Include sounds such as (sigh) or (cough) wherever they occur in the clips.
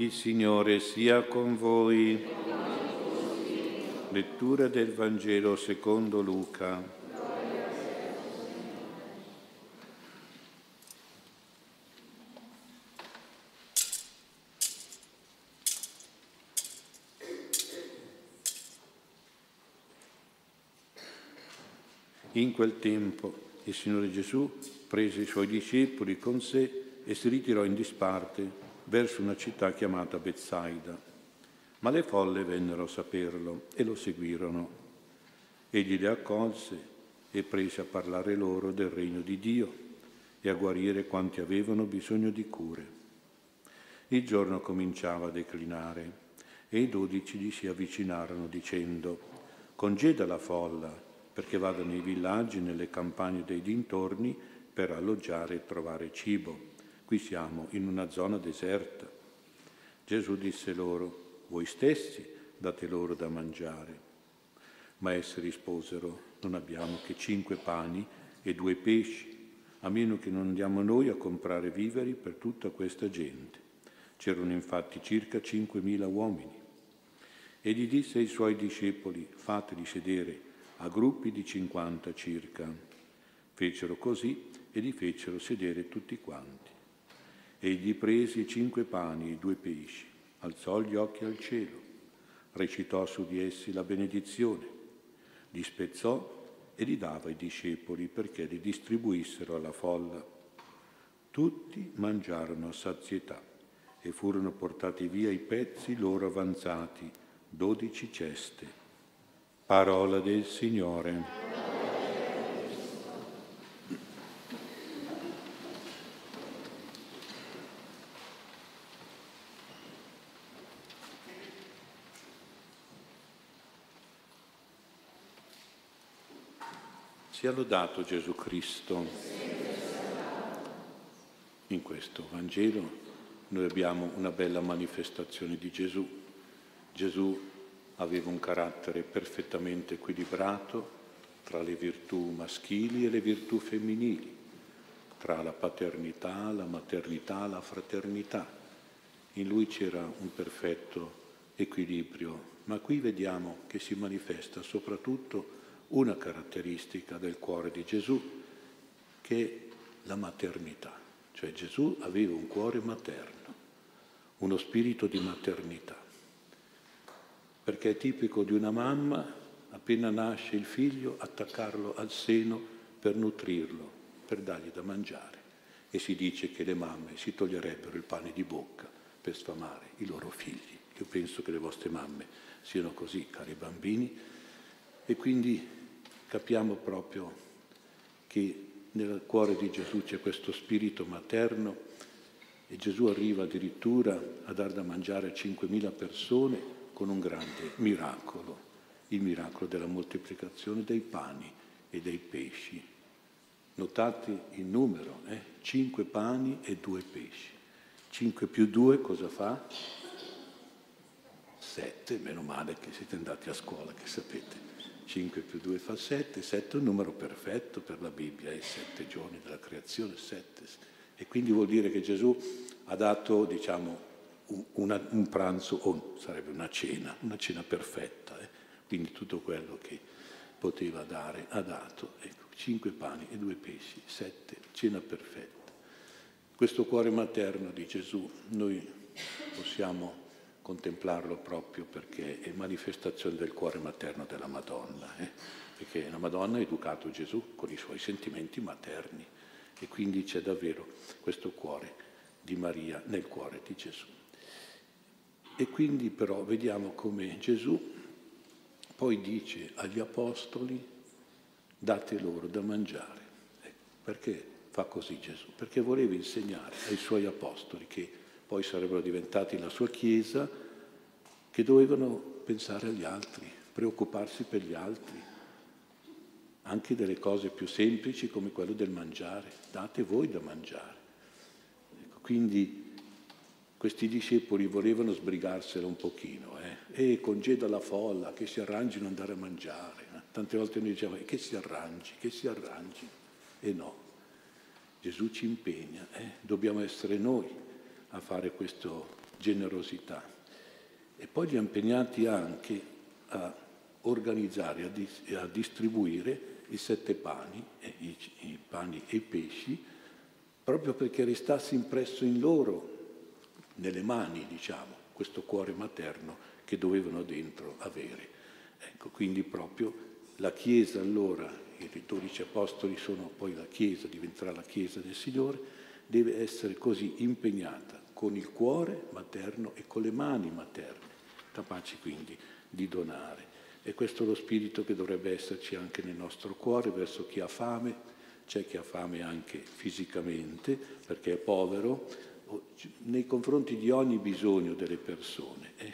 Il Signore sia con voi. Lettura del Vangelo secondo Luca. In quel tempo il Signore Gesù prese i suoi discepoli con sé e si ritirò in disparte verso una città chiamata Bezzaida. Ma le folle vennero a saperlo e lo seguirono. Egli le accolse e prese a parlare loro del regno di Dio e a guarire quanti avevano bisogno di cure. Il giorno cominciava a declinare e i dodici gli si avvicinarono dicendo, congeda la folla perché vada nei villaggi, nelle campagne dei dintorni per alloggiare e trovare cibo Qui siamo in una zona deserta. Gesù disse loro, voi stessi date loro da mangiare. Ma essi risposero, non abbiamo che cinque pani e due pesci, a meno che non andiamo noi a comprare viveri per tutta questa gente. C'erano infatti circa cinquemila uomini. E gli disse ai suoi discepoli, fateli sedere a gruppi di cinquanta circa. Fecero così e li fecero sedere tutti quanti. Egli prese cinque pani e due pesci, alzò gli occhi al cielo, recitò su di essi la benedizione, li spezzò e li dava ai discepoli perché li distribuissero alla folla. Tutti mangiarono a sazietà e furono portati via i pezzi loro avanzati, dodici ceste. Parola del Signore. Sia lodato Gesù Cristo. In questo Vangelo noi abbiamo una bella manifestazione di Gesù. Gesù aveva un carattere perfettamente equilibrato tra le virtù maschili e le virtù femminili, tra la paternità, la maternità, la fraternità. In lui c'era un perfetto equilibrio, ma qui vediamo che si manifesta soprattutto una caratteristica del cuore di Gesù, che è la maternità. Cioè Gesù aveva un cuore materno, uno spirito di maternità, perché è tipico di una mamma, appena nasce il figlio, attaccarlo al seno per nutrirlo, per dargli da mangiare. E si dice che le mamme si toglierebbero il pane di bocca per sfamare i loro figli. Io penso che le vostre mamme siano così, cari bambini, e quindi capiamo proprio che nel cuore di Gesù c'è questo spirito materno e Gesù arriva addirittura a dar da mangiare a 5.000 persone con un grande miracolo, il miracolo della moltiplicazione dei pani e dei pesci. Notate il numero, eh? 5 pani e 2 pesci. 5 più 2 cosa fa? 7, meno male che siete andati a scuola, che sapete. 5 più 2 fa 7, 7 è un numero perfetto per la Bibbia, i sette giorni della creazione, 7. E quindi vuol dire che Gesù ha dato, diciamo, una, un pranzo, o sarebbe una cena, una cena perfetta. Eh? Quindi tutto quello che poteva dare ha dato. Ecco, 5 pani e 2 pesci, 7, cena perfetta. Questo cuore materno di Gesù noi possiamo contemplarlo proprio perché è manifestazione del cuore materno della Madonna, eh? perché la Madonna ha educato Gesù con i suoi sentimenti materni e quindi c'è davvero questo cuore di Maria nel cuore di Gesù. E quindi però vediamo come Gesù poi dice agli apostoli date loro da mangiare. Ecco, perché fa così Gesù? Perché voleva insegnare ai suoi apostoli che poi sarebbero diventati la sua Chiesa, che dovevano pensare agli altri, preoccuparsi per gli altri, anche delle cose più semplici come quello del mangiare. Date voi da mangiare. Ecco, quindi questi discepoli volevano sbrigarsela un pochino, eh? e congeda la folla, che si arrangino ad andare a mangiare. Tante volte noi diciamo, che si arrangi, che si arrangi. E no, Gesù ci impegna, eh? dobbiamo essere noi a fare questo generosità. E poi li ha impegnati anche a organizzare, dis- a distribuire i sette pani, i, i pani e i pesci, proprio perché restasse impresso in loro, nelle mani, diciamo, questo cuore materno che dovevano dentro avere. Ecco, quindi proprio la Chiesa allora, i 12 apostoli sono poi la Chiesa, diventerà la Chiesa del Signore, deve essere così impegnata con il cuore materno e con le mani materne, capaci quindi di donare. E questo è lo spirito che dovrebbe esserci anche nel nostro cuore verso chi ha fame, c'è chi ha fame anche fisicamente perché è povero, nei confronti di ogni bisogno delle persone. Eh.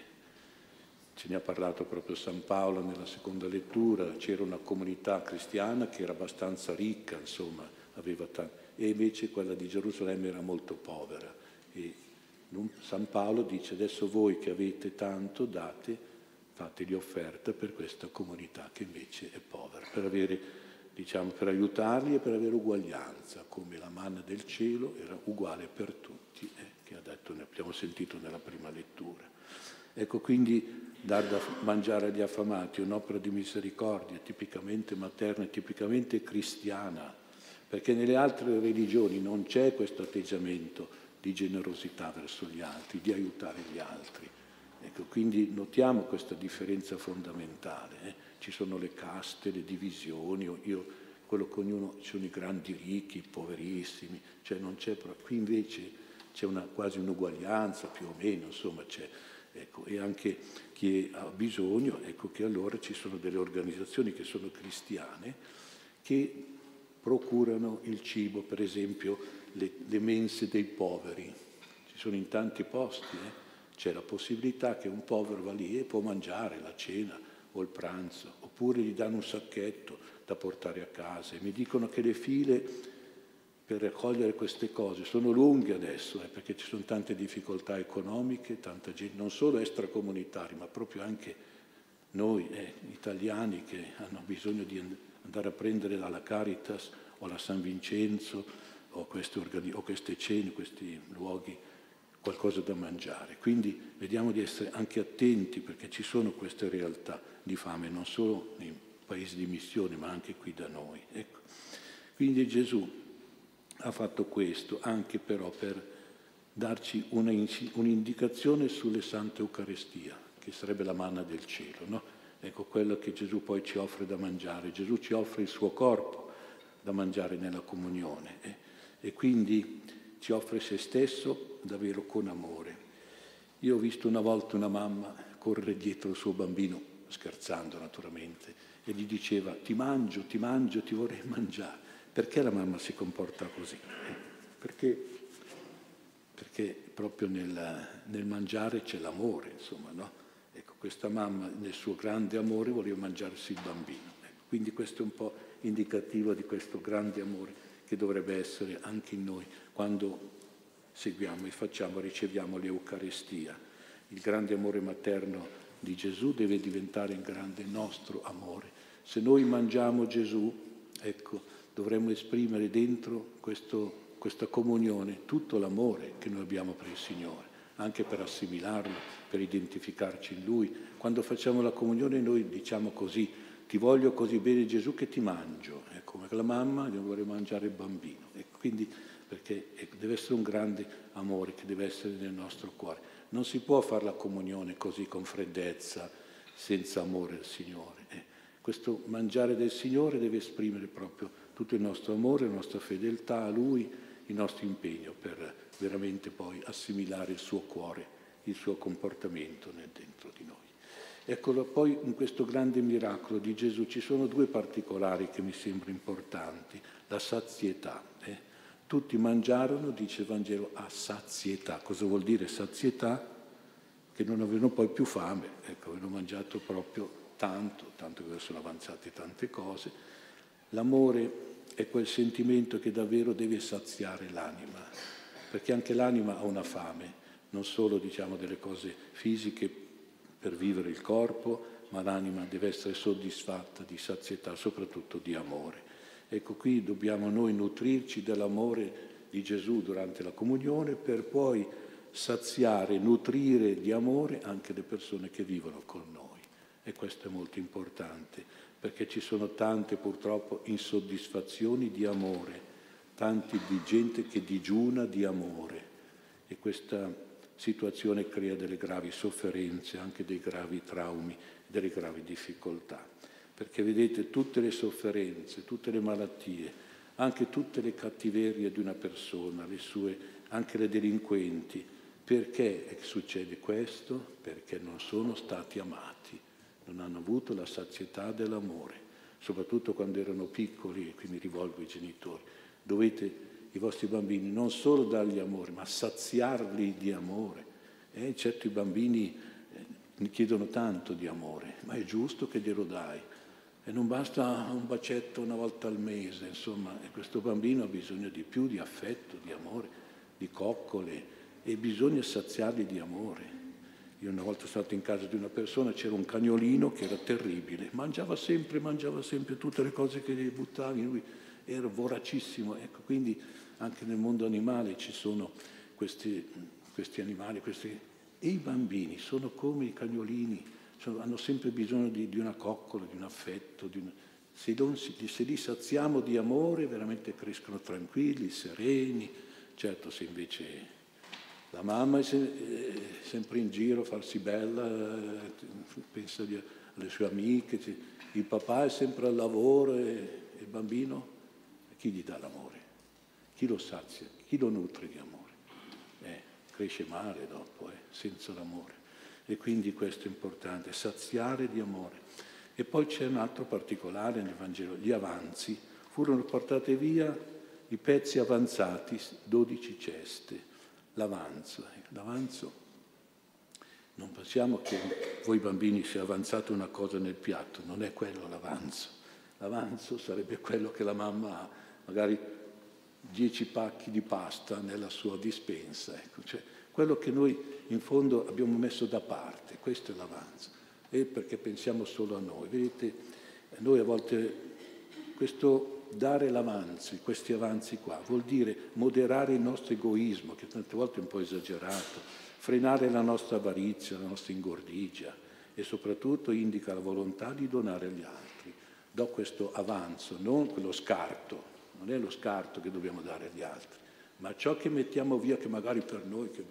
Ce ne ha parlato proprio San Paolo nella seconda lettura, c'era una comunità cristiana che era abbastanza ricca, insomma, aveva tanto, e invece quella di Gerusalemme era molto povera. E San Paolo dice adesso voi che avete tanto date fategli offerta per questa comunità che invece è povera, per, avere, diciamo, per aiutarli e per avere uguaglianza, come la manna del cielo era uguale per tutti, eh, che detto, ne abbiamo sentito nella prima lettura. Ecco, quindi dar da mangiare agli affamati è un'opera di misericordia tipicamente materna tipicamente cristiana, perché nelle altre religioni non c'è questo atteggiamento di generosità verso gli altri, di aiutare gli altri. Ecco, quindi notiamo questa differenza fondamentale. Eh? Ci sono le caste, le divisioni, io, quello che ognuno, ci sono i grandi ricchi, i poverissimi, cioè qui invece c'è una, quasi un'uguaglianza più o meno, insomma ecco, e anche chi ha bisogno, ecco che allora ci sono delle organizzazioni che sono cristiane che procurano il cibo, per esempio le, le mense dei poveri, ci sono in tanti posti, eh? c'è la possibilità che un povero va lì e può mangiare la cena o il pranzo, oppure gli danno un sacchetto da portare a casa e mi dicono che le file per raccogliere queste cose sono lunghe adesso, eh, perché ci sono tante difficoltà economiche, tanta gente, non solo extracomunitari, ma proprio anche noi eh, italiani che hanno bisogno di andare a prendere dalla Caritas o alla San Vincenzo o queste, o queste cene, questi luoghi qualcosa da mangiare. Quindi vediamo di essere anche attenti perché ci sono queste realtà di fame non solo nei paesi di missione ma anche qui da noi. Ecco. Quindi Gesù ha fatto questo anche però per darci un'indicazione sulle Sante Eucaristia, che sarebbe la manna del cielo. No? Ecco quello che Gesù poi ci offre da mangiare. Gesù ci offre il suo corpo da mangiare nella comunione eh? e quindi ci offre se stesso davvero con amore. Io ho visto una volta una mamma correre dietro il suo bambino, scherzando naturalmente, e gli diceva ti mangio, ti mangio, ti vorrei (laughs) mangiare. Perché la mamma si comporta così? Perché, perché proprio nel, nel, mangiare c'è l'amore, insomma, no? Ecco, questa mamma nel suo grande amore voleva mangiarsi il bambino. Ecco, quindi questo è un po' indicativo di questo grande amore che dovrebbe essere anche in noi quando seguiamo e facciamo, riceviamo l'Eucaristia. Il grande amore materno di Gesù deve diventare il grande nostro amore. Se noi mangiamo Gesù, ecco, dovremmo esprimere dentro questo, questa comunione tutto l'amore che noi abbiamo per il Signore, anche per assimilarlo, per identificarci in Lui. Quando facciamo la comunione noi diciamo così, ti voglio così bene Gesù che ti mangio, è come la mamma che vuole mangiare il bambino. E quindi perché deve essere un grande amore che deve essere nel nostro cuore. Non si può fare la comunione così con freddezza, senza amore al Signore. Eh, questo mangiare del Signore deve esprimere proprio tutto il nostro amore, la nostra fedeltà a Lui, il nostro impegno per veramente poi assimilare il suo cuore, il suo comportamento nel dentro di noi. Eccolo, poi in questo grande miracolo di Gesù ci sono due particolari che mi sembrano importanti, la sazietà. Eh? Tutti mangiarono, dice il Vangelo, a sazietà. Cosa vuol dire sazietà? Che non avevano poi più fame, ecco, avevano mangiato proprio tanto, tanto che sono avanzate tante cose. L'amore è quel sentimento che davvero deve saziare l'anima, perché anche l'anima ha una fame, non solo diciamo delle cose fisiche per vivere il corpo, ma l'anima deve essere soddisfatta di sazietà, soprattutto di amore. Ecco qui dobbiamo noi nutrirci dell'amore di Gesù durante la comunione per poi saziare, nutrire di amore anche le persone che vivono con noi. E questo è molto importante, perché ci sono tante purtroppo insoddisfazioni di amore, tanti di gente che digiuna di amore. E questa situazione crea delle gravi sofferenze, anche dei gravi traumi, delle gravi difficoltà. Perché vedete tutte le sofferenze, tutte le malattie, anche tutte le cattiverie di una persona, le sue, anche le delinquenti, perché succede questo? Perché non sono stati amati non hanno avuto la sazietà dell'amore, soprattutto quando erano piccoli, e qui mi rivolgo ai genitori. Dovete i vostri bambini non solo dargli amore, ma saziarli di amore. Eh, certo i bambini ne chiedono tanto di amore, ma è giusto che glielo dai. E non basta un bacetto una volta al mese, insomma, questo bambino ha bisogno di più di affetto, di amore, di coccole e bisogna saziarli di amore. Io una volta sono stato in casa di una persona, c'era un cagnolino che era terribile, mangiava sempre, mangiava sempre tutte le cose che gli buttavi, lui era voracissimo. Ecco, quindi anche nel mondo animale ci sono questi, questi animali, questi... e i bambini sono come i cagnolini, sono, hanno sempre bisogno di, di, una coccola, di un affetto, di una... se, non, se li saziamo di amore veramente crescono tranquilli, sereni, certo se invece la mamma è sempre in giro a farsi bella, eh, pensa alle sue amiche, il papà è sempre al lavoro e il bambino, chi gli dà l'amore? Chi lo sazia? Chi lo nutre di amore? Eh, cresce male dopo, eh, senza l'amore. E quindi questo è importante, saziare di amore. E poi c'è un altro particolare nel Vangelo, gli avanzi. Furono portate via i pezzi avanzati, 12 ceste l'avanzo. L'avanzo non pensiamo che voi bambini sia avanzata una cosa nel piatto, non è quello l'avanzo. L'avanzo sarebbe quello che la mamma ha, magari dieci pacchi di pasta nella sua dispensa. Ecco. Cioè, quello che noi in fondo abbiamo messo da parte, questo è l'avanzo. E perché pensiamo solo a noi. Vedete, noi a volte questo dare l'avanzi, questi avanzi qua, vuol dire moderare il nostro egoismo, che tante volte è un po' esagerato, frenare la nostra avarizia, la nostra ingordigia e soprattutto indica la volontà di donare agli altri. Do questo avanzo, non quello scarto, non è lo scarto che dobbiamo dare agli altri, ma ciò che mettiamo via che magari per noi che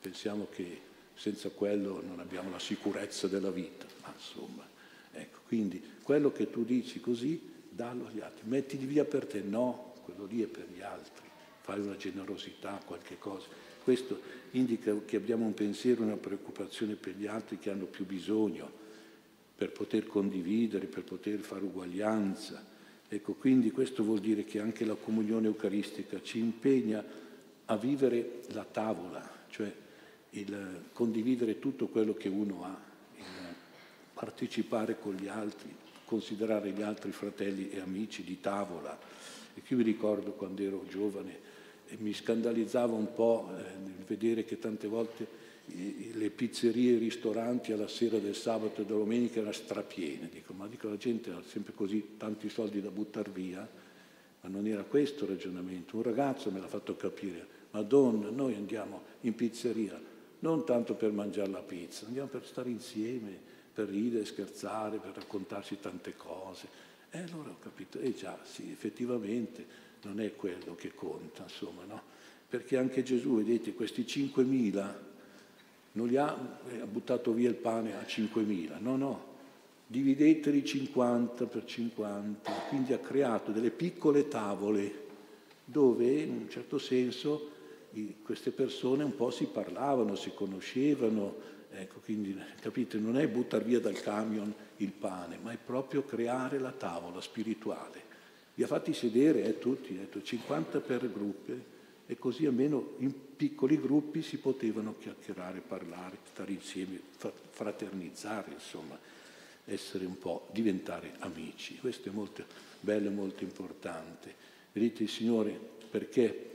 pensiamo che senza quello non abbiamo la sicurezza della vita, ma insomma, ecco, quindi quello che tu dici così dallo agli altri. Mettili via per te, no, quello lì è per gli altri. Fai una generosità, qualche cosa. Questo indica che abbiamo un pensiero, una preoccupazione per gli altri che hanno più bisogno, per poter condividere, per poter fare uguaglianza. Ecco, quindi questo vuol dire che anche la comunione eucaristica ci impegna a vivere la tavola, cioè il condividere tutto quello che uno ha, il partecipare con gli altri, considerare gli altri fratelli e amici di tavola. E qui mi ricordo quando ero giovane e mi scandalizzava un po' eh, vedere che tante volte le pizzerie e i ristoranti alla sera del sabato e della domenica erano strapiene. Dico, ma dico, la gente ha sempre così tanti soldi da buttare via, ma non era questo il ragionamento. Un ragazzo me l'ha fatto capire, Madonna, noi andiamo in pizzeria non tanto per mangiare la pizza, andiamo per stare insieme, per ridere, scherzare, per raccontarsi tante cose. E allora ho capito, eh già, sì, effettivamente non è quello che conta, insomma, no? Perché anche Gesù, vedete, questi 5.000 non li ha, eh, ha buttato via il pane a 5.000, no, no, divideteli 50 per 50, quindi ha creato delle piccole tavole dove in un certo senso queste persone un po' si parlavano, si conoscevano, Ecco, quindi capite, non è buttare via dal camion il pane, ma è proprio creare la tavola spirituale. Vi ha fatti sedere eh, tutti, detto, 50 per gruppi, e così almeno in piccoli gruppi si potevano chiacchierare, parlare, stare insieme, fraternizzare, insomma, essere un po', diventare amici. Questo è molto bello e molto importante. Vedete, il Signore, perché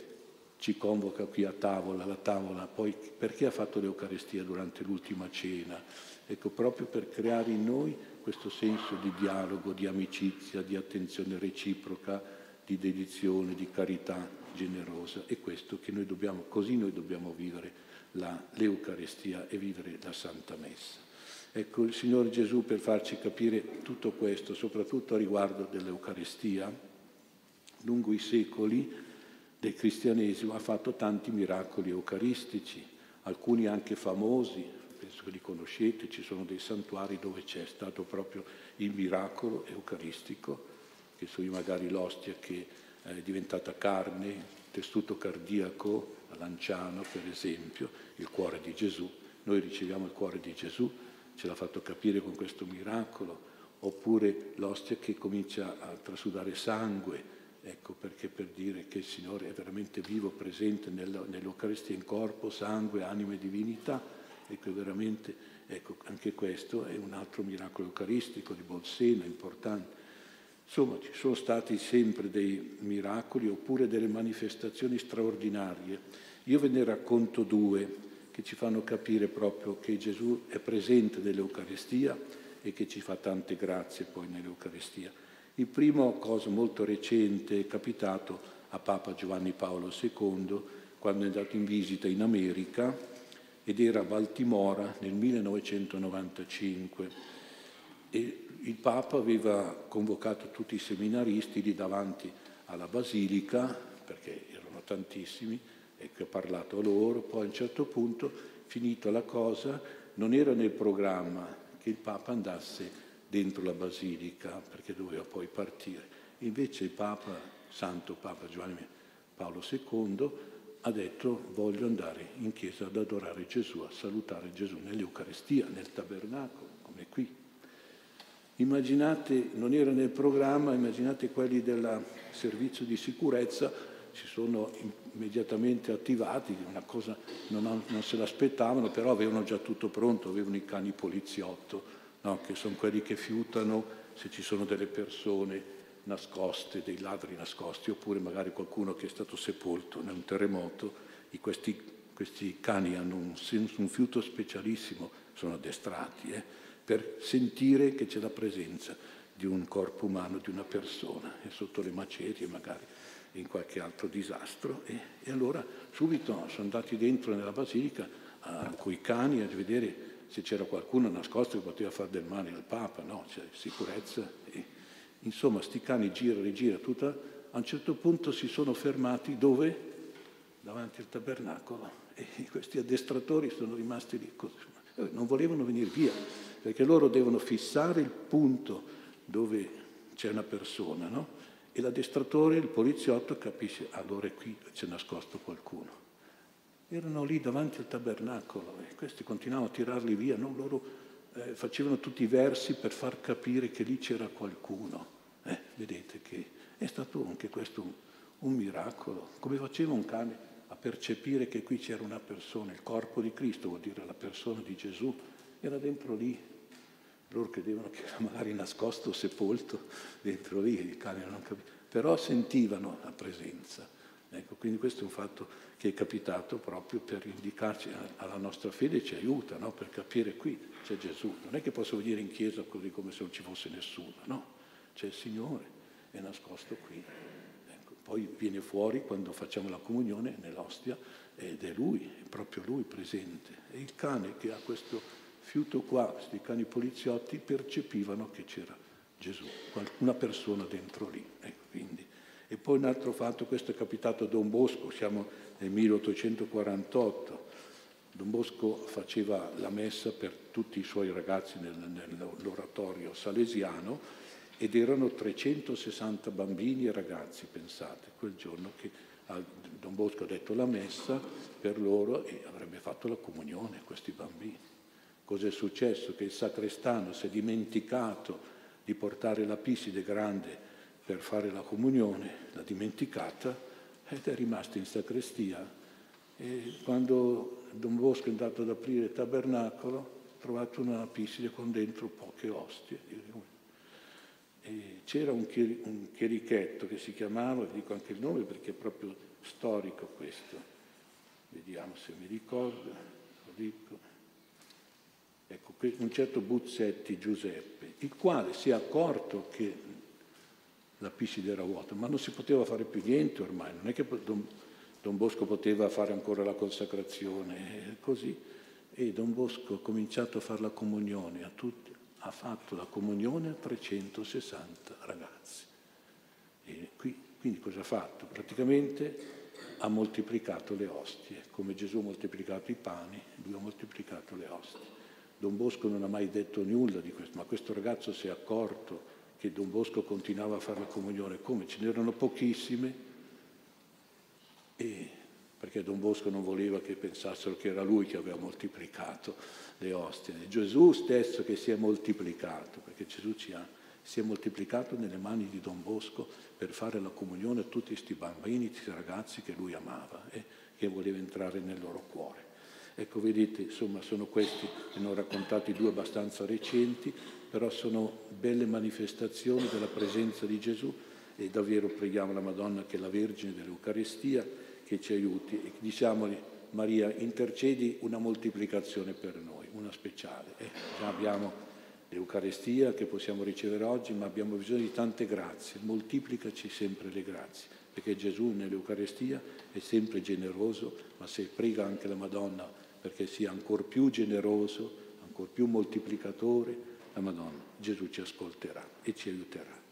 ci convoca qui a tavola, alla tavola, poi perché ha fatto l'Eucarestia durante l'ultima cena? Ecco, proprio per creare in noi questo senso di dialogo, di amicizia, di attenzione reciproca, di dedizione, di carità generosa. È questo che noi dobbiamo, così noi dobbiamo vivere la, l'Eucaristia e vivere la Santa Messa. Ecco, il Signore Gesù per farci capire tutto questo, soprattutto a riguardo dell'Eucaristia, lungo i secoli del cristianesimo ha fatto tanti miracoli eucaristici, alcuni anche famosi, penso che li conoscete, ci sono dei santuari dove c'è stato proprio il miracolo eucaristico, che sono magari l'ostia che è diventata carne, tessuto cardiaco, a Lanciano per esempio, il cuore di Gesù. Noi riceviamo il cuore di Gesù, ce l'ha fatto capire con questo miracolo, oppure l'ostia che comincia a trasudare sangue, ecco perché per dire che il Signore è veramente vivo, presente nell'Eucaristia in corpo, sangue, anima e divinità, ecco veramente, ecco anche questo è un altro miracolo eucaristico di Bolsena importante. Insomma, ci sono stati sempre dei miracoli oppure delle manifestazioni straordinarie. Io ve ne racconto due che ci fanno capire proprio che Gesù è presente nell'Eucaristia e che ci fa tante grazie poi nell'Eucaristia. Il primo, cosa molto recente, è capitato a Papa Giovanni Paolo II quando è andato in visita in America ed era a Baltimora nel 1995 e il Papa aveva convocato tutti i seminaristi lì davanti alla Basilica, perché erano tantissimi, e che ha parlato a loro, poi a un certo punto, finita la cosa, non era nel programma che il Papa andasse dentro la Basilica, perché doveva poi partire. Invece il Papa, Santo Papa Giovanni Paolo II, ha detto voglio andare in chiesa ad adorare Gesù, a salutare Gesù nell'Eucaristia, nel tabernacolo, come qui. Immaginate, non era nel programma, immaginate quelli del servizio di sicurezza si sono immediatamente attivati, una cosa non, non se l'aspettavano, però avevano già tutto pronto, avevano i cani poliziotto, no? che sono quelli che fiutano se ci sono delle persone nascoste, dei ladri nascosti, oppure magari qualcuno che è stato sepolto in un terremoto, questi, questi cani hanno un, un fiuto specialissimo, sono addestrati. Eh? per sentire che c'è la presenza di un corpo umano, di una persona, e sotto le macerie magari in qualche altro disastro. E, e allora subito sono andati dentro nella basilica con i cani a vedere se c'era qualcuno nascosto che poteva fare del male al Papa, no, c'è sicurezza. E, insomma, sti cani gira, rigira, tutta, a un certo punto si sono fermati dove? Davanti al tabernacolo. E (laughs) questi addestratori sono rimasti lì, non volevano venire via perché loro devono fissare il punto dove c'è una persona, no? E l'addestratore, il poliziotto, capisce, allora qui c'è nascosto qualcuno. Erano lì davanti al tabernacolo e questi continuavano a tirarli via, no? loro eh, facevano tutti i versi per far capire che lì c'era qualcuno. Eh, vedete che è stato anche questo un, un miracolo, come faceva un cane a percepire che qui c'era una persona, il corpo di Cristo vuol dire la persona di Gesù, era dentro lì loro credevano che era magari nascosto, sepolto dentro lì, i cani non capivano, però sentivano la presenza. Ecco, quindi questo è un fatto che è capitato proprio per indicarci alla nostra fede, ci aiuta no? per capire qui c'è Gesù. Non è che posso venire in chiesa così come se non ci fosse nessuno, no, c'è il Signore, è nascosto qui. Ecco, poi viene fuori quando facciamo la comunione nell'ostia ed è Lui, è proprio Lui presente. È il cane che ha questo fiuto qua, questi cani poliziotti percepivano che c'era Gesù, una persona dentro lì. Poi un altro fatto, questo è capitato a Don Bosco, siamo nel 1848, Don Bosco faceva la messa per tutti i suoi ragazzi nel, nell'oratorio salesiano ed erano 360 bambini e ragazzi, pensate, quel giorno che Don Bosco ha detto la messa per loro e avrebbe fatto la comunione a questi bambini. Cos'è successo? Che il sacrestano si è dimenticato di portare la piside grande per fare la comunione, l'ha dimenticata ed è rimasta in sacrestia. E quando Don Bosco è andato ad aprire il tabernacolo, ha trovato una piside con dentro poche ostie. E c'era un, chierichetto che si chiamava, dico anche il nome perché è proprio storico questo. Vediamo se mi ricordo, lo dico ecco, un certo Buzzetti Giuseppe, il quale si è accorto che la piscina era vuota, ma non si poteva fare più niente ormai, non è che Don, Don Bosco poteva fare ancora la consacrazione, così. E Don Bosco ha cominciato a fare la comunione a tutti, ha fatto la comunione a 360 ragazzi. Qui, quindi cosa ha fatto? Praticamente ha moltiplicato le ostie, come Gesù ha moltiplicato i pani, lui ha moltiplicato le ostie. Don Bosco non ha mai detto nulla di questo, ma questo ragazzo si è accorto che Don Bosco continuava a fare la comunione, come ce n'erano pochissime, e perché Don Bosco non voleva che pensassero che era lui che aveva moltiplicato le ostie. Gesù stesso che si è moltiplicato, perché Gesù ci ha, si è moltiplicato nelle mani di Don Bosco per fare la comunione a tutti questi bambini, questi ragazzi che lui amava e che voleva entrare nel loro cuore. Ecco, vedete, insomma, sono questi, ne ho raccontati due abbastanza recenti, però sono belle manifestazioni della presenza di Gesù e davvero preghiamo la Madonna che è la Vergine dell'Eucaristia che ci aiuti e diciamogli Maria intercedi una moltiplicazione per noi, una speciale. Eh, già abbiamo l'Eucaristia che possiamo ricevere oggi, ma abbiamo bisogno di tante grazie, moltiplicaci sempre le grazie, perché Gesù nell'Eucaristia è sempre generoso, ma se prega anche la Madonna perché sia ancora più generoso, ancora più moltiplicatore, la Madonna, Gesù ci ascolterà e ci aiuterà.